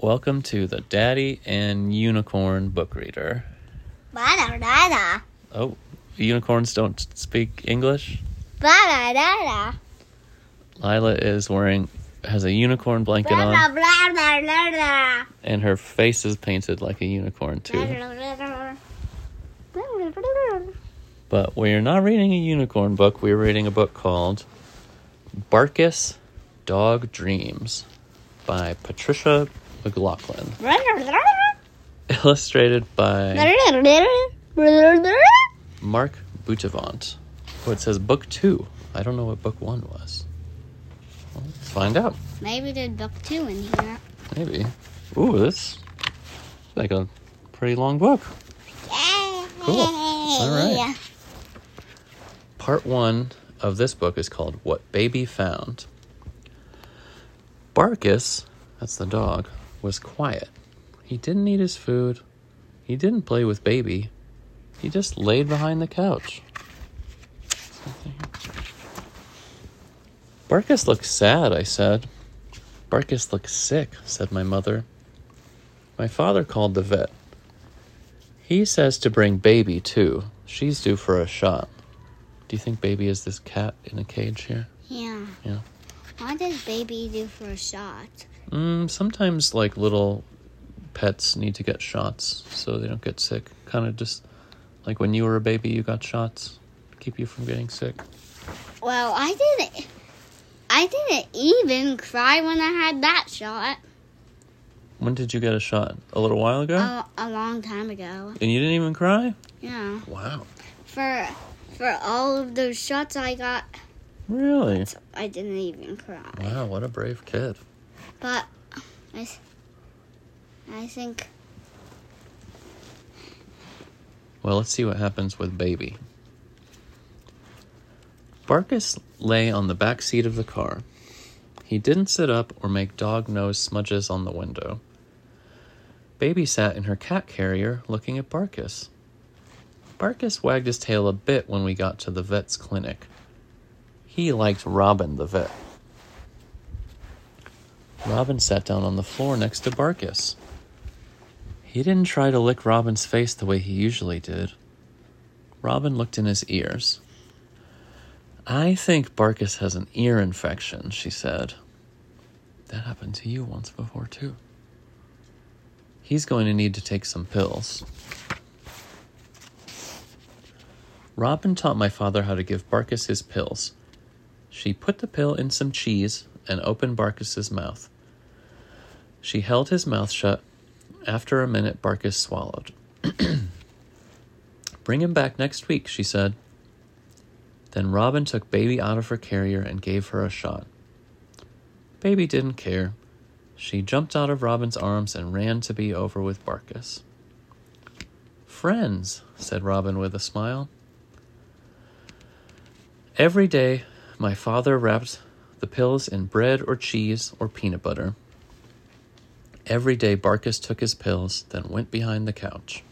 Welcome to the Daddy and Unicorn Book Reader. Ba-da-da-da. Oh, unicorns don't speak English? Ba-da-da-da. Lila is wearing, has a unicorn blanket on, and her face is painted like a unicorn too. But we're not reading a unicorn book, we're reading a book called Barkus Dog Dreams by Patricia McLaughlin. Illustrated by Marc Boutavant. Oh, it says book two. I don't know what book one was. Well, let's find out. Maybe there's book two in here. Maybe. Ooh, this like a pretty long book. Cool. All right. Part one of this book is called What Baby Found. Barkus, that's the dog, was quiet. He didn't eat his food. He didn't play with Baby. He just laid behind the couch. Barkus looks sad, I said. Barkus looks sick, said my mother. My father called the vet. He says to bring Baby, too. She's due for a shot. Do you think Baby is this cat in a cage here? Yeah. Yeah. What does baby do for a shot? Mm, sometimes, like, little pets need to get shots so they don't get sick. Kind of just like when you were a baby, you got shots to keep you from getting sick. Well, I didn't. I didn't even cry when I had that shot When did you get a shot? A little while ago? a, a long time ago. and you didn't even cry? Yeah. Wow. For for all of those shots I got, Really? I didn't even cry. Wow, what a brave kid. But I, I think Well, let's see what happens with Baby. Barkus lay on the back seat of the car. He didn't sit up or make dog nose smudges on the window. Baby sat in her cat carrier looking at Barkus. Barkus wagged his tail a bit when we got to the vet's clinic. He liked Robin the vet. Robin sat down on the floor next to Barkus. He didn't try to lick Robin's face the way he usually did. Robin looked in his ears. I think Barkus has an ear infection, she said. That happened to you once before, too. He's going to need to take some pills. Robin taught my father how to give Barkus his pills. She put the pill in some cheese and opened Barkus's mouth. She held his mouth shut. After a minute, Barkus swallowed. Bring him back next week, she said. Then Robin took Baby out of her carrier and gave her a shot. Baby didn't care. She jumped out of Robin's arms and ran to be over with Barkus. Friends, said Robin with a smile. Every day, my father wrapped the pills in bread or cheese or peanut butter. Every day, Barkus took his pills, then went behind the couch.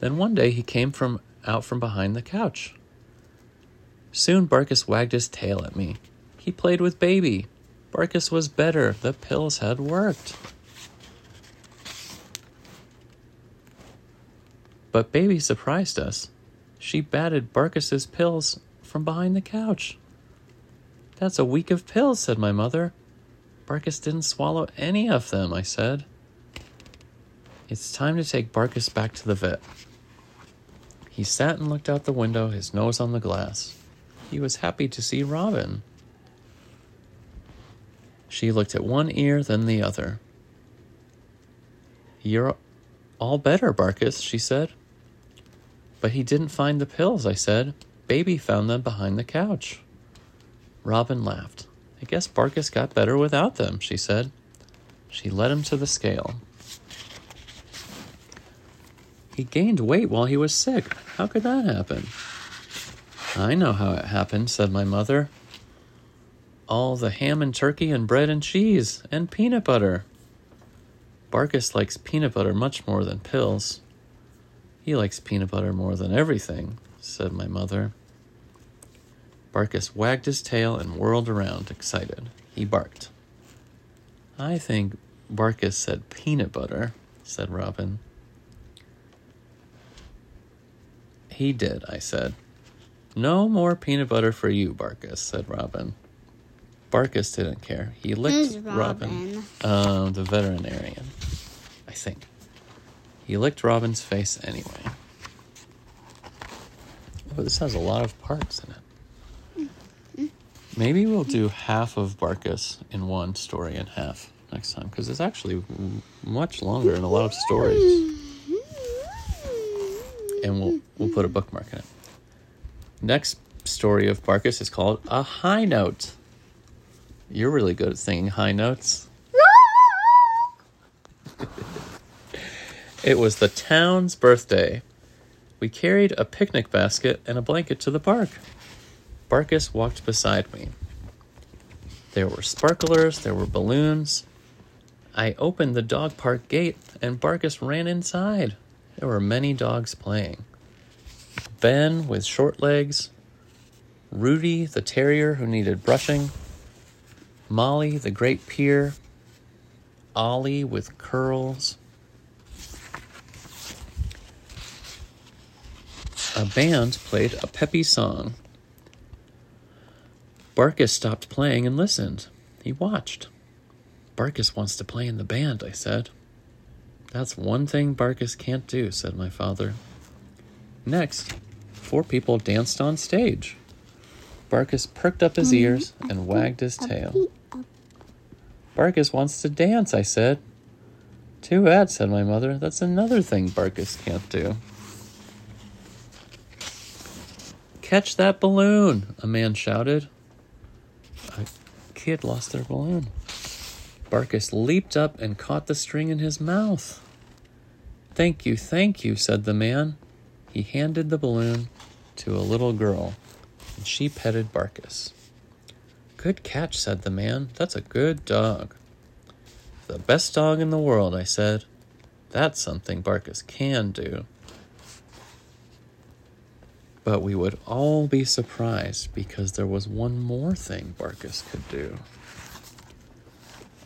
Then one day, he came from out from behind the couch. Soon, Barkus wagged his tail at me. He played with Baby. Barkus was better. The pills had worked. But Baby surprised us. She batted Barkus's pills from behind the couch. That's a week of pills, said my mother. Barkus didn't swallow any of them, I said. It's time to take Barkus back to the vet. He sat and looked out the window, his nose on the glass. He was happy to see Robin. She looked at one ear, then the other. You're all better, Barkus, she said. But he didn't find the pills, I said. Baby found them behind the couch. Robin laughed. I guess Barkus got better without them, she said. She led him to the scale. He gained weight while he was sick. How could that happen? I know how it happened, said my mother. All the ham and turkey and bread and cheese and peanut butter. Barkus likes peanut butter much more than pills. He likes peanut butter more than everything, said my mother. Barkus wagged his tail and whirled around, excited. He barked. I think Barkus said peanut butter, said Robin. He did, I said. No more peanut butter for you, Barkus, said Robin. Barkus didn't care. He licked Robin. Robin? Um, the veterinarian, I think. He licked Robin's face anyway. Oh, this has a lot of parts in it. Maybe we'll do half of Barkus in one story and half next time because it's actually much longer and a lot of stories. And we'll we'll put a bookmark in it. Next story of Barkus is called A High Note. You're really good at singing high notes. It was the town's birthday. We carried a picnic basket and a blanket to the park. Barkus walked beside me. There were sparklers, there were balloons. I opened the dog park gate and Barkus ran inside. There were many dogs playing. Ben with short legs, Rudy the terrier who needed brushing, Molly the great peer, Ollie with curls. A band played a peppy song. Barkus stopped playing and listened. He watched. Barkus wants to play in the band, I said. That's one thing Barkus can't do, said my father. Next, four people danced on stage. Barkus perked up his ears and wagged his tail. Barkus wants to dance, I said. Too bad, said my mother. That's another thing Barkus can't do. Catch that balloon, a man shouted. Kid lost their balloon. Barkus leaped up and caught the string in his mouth. Thank you, thank you, said the man. He handed the balloon to a little girl, and she petted Barkus. Good catch, said the man. That's a good dog. The best dog in the world, I said. That's something Barkus can do. But we would all be surprised because there was one more thing Barkus could do.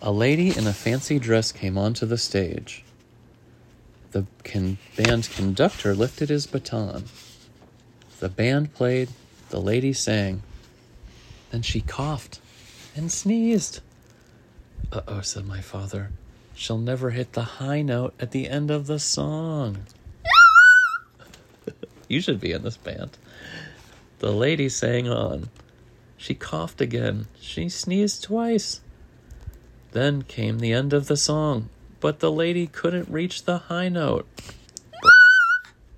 A lady in a fancy dress came onto the stage. The con- band conductor lifted his baton. The band played, the lady sang. Then she coughed and sneezed. Uh oh, said my father. She'll never hit the high note at the end of the song. You should be in this band. The lady sang on. She coughed again. She sneezed twice. Then came the end of the song, but the lady couldn't reach the high note. But,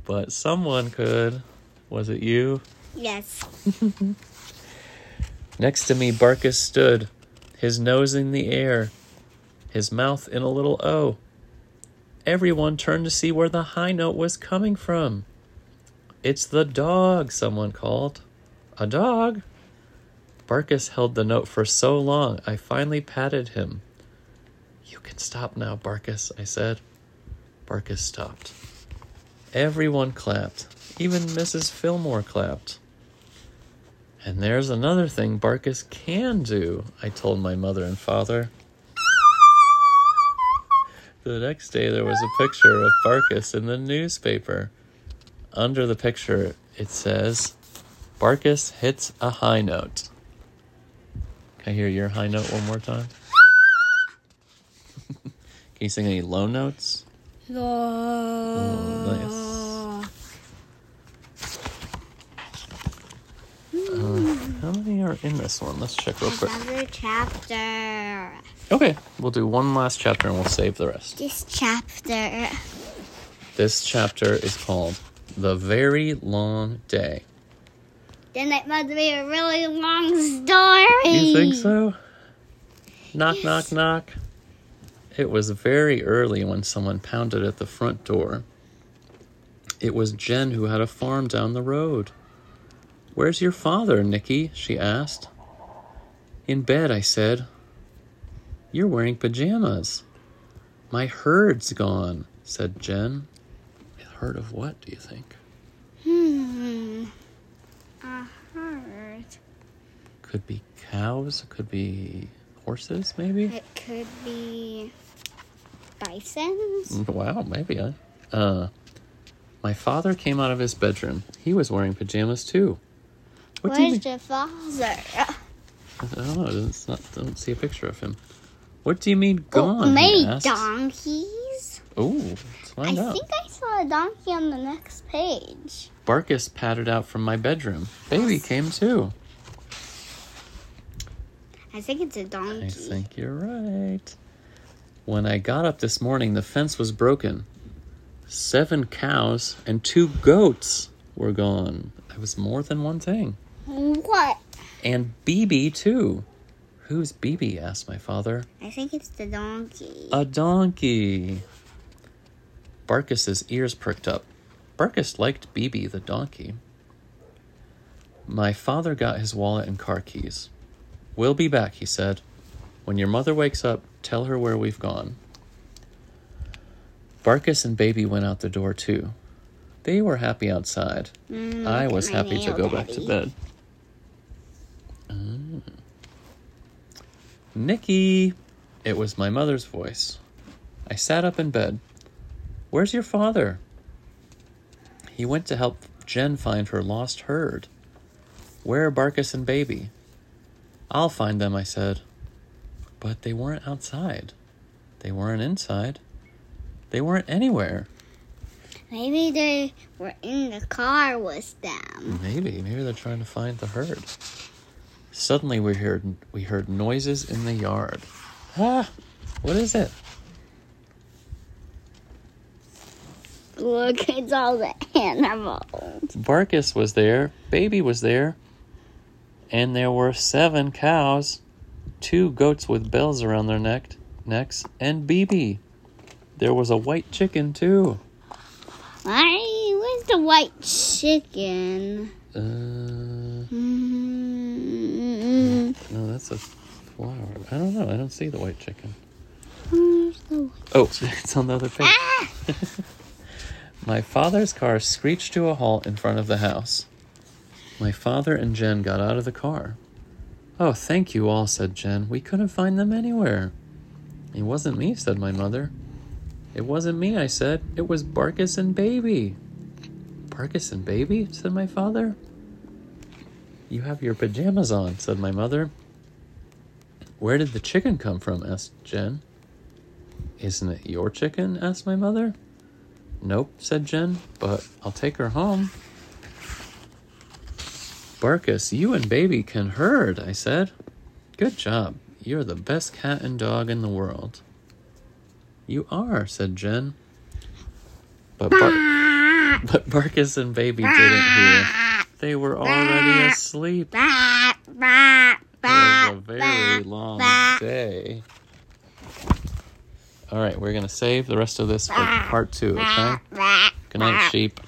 but someone could. Was it you? Yes. Next to me, Barkus stood, his nose in the air, his mouth in a little O. Everyone turned to see where the high note was coming from. It's the dog, someone called. A dog? Barkus held the note for so long, I finally patted him. You can stop now, Barkus, I said. Barkus stopped. Everyone clapped. Even Mrs. Fillmore clapped. And there's another thing Barkus can do, I told my mother and father. The next day, there was a picture of Barkus in the newspaper. Under the picture, it says, Barkus hits a high note. Can I hear your high note one more time? Can you sing any low notes? Oh, Uh, how many are in this one? Let's check real quick. Another chapter. Okay, we'll do one last chapter and we'll save the rest. This chapter. This chapter is called The Very Long Day. Then it must be a really long story. You think so? Knock, knock, knock. It was very early when someone pounded at the front door. It was Jen who had a farm down the road. Where's your father, Nicky? she asked. In bed, I said. You're wearing pajamas. My herd's gone, said Jen. Herd of what, do you think? Hmm. A herd. Could be cows, could be horses, maybe? It could be Dyson's? Wow, maybe. Huh? Uh, my father came out of his bedroom. He was wearing pajamas too. What you Where's mean? your father? I don't know. Not, don't see a picture of him. What do you mean gone? Oh, maybe asked. Oh, I out. think I saw a donkey on the next page. Barkus pattered out from my bedroom. Baby came too. I think it's a donkey. I think you're right. When I got up this morning, the fence was broken. Seven cows and two goats were gone. It was more than one thing. What? And BB, too. Who's BB? asked my father. I think it's the donkey. A donkey. Barkus's ears pricked up. Barkus liked Bibi the donkey. My father got his wallet and car keys. We'll be back, he said. When your mother wakes up, tell her where we've gone. Barkus and Baby went out the door too. They were happy outside. Mm, I was happy to go back to bed. Mm. Nikki! It was my mother's voice. I sat up in bed. Where's your father? He went to help Jen find her lost herd. Where are Barkus and Baby? I'll find them, I said. But they weren't outside. They weren't inside. They weren't anywhere. Maybe they were in the car with them. Maybe, maybe they're trying to find the herd. Suddenly, we heard we heard noises in the yard. Ah, what is it? Look, it's all the animals. Barkus was there, Baby was there, and there were seven cows, two goats with bells around their neck, necks, and BB. There was a white chicken too. Why? Where's the white chicken? Uh, Mm, no, that's a flower. I don't know. I don't see the white chicken. Where's the white? Oh, it's on the other page. Ah! My father's car screeched to a halt in front of the house. My father and Jen got out of the car. Oh, thank you all, said Jen. We couldn't find them anywhere. It wasn't me, said my mother. It wasn't me, I said. It was Barkus and Baby. Barkus and Baby? said my father. You have your pajamas on, said my mother. Where did the chicken come from? asked Jen. Isn't it your chicken? asked my mother. Nope, said Jen, but I'll take her home. Barkus, you and baby can herd, I said. Good job. You're the best cat and dog in the world. You are, said Jen. But, Bar- but Barkus and baby didn't hear. They were already asleep. It was a very long day. All right, we're going to save the rest of this for ah. part two, okay? Ah. Ah. Good night, sheep.